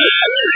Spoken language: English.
Thank you.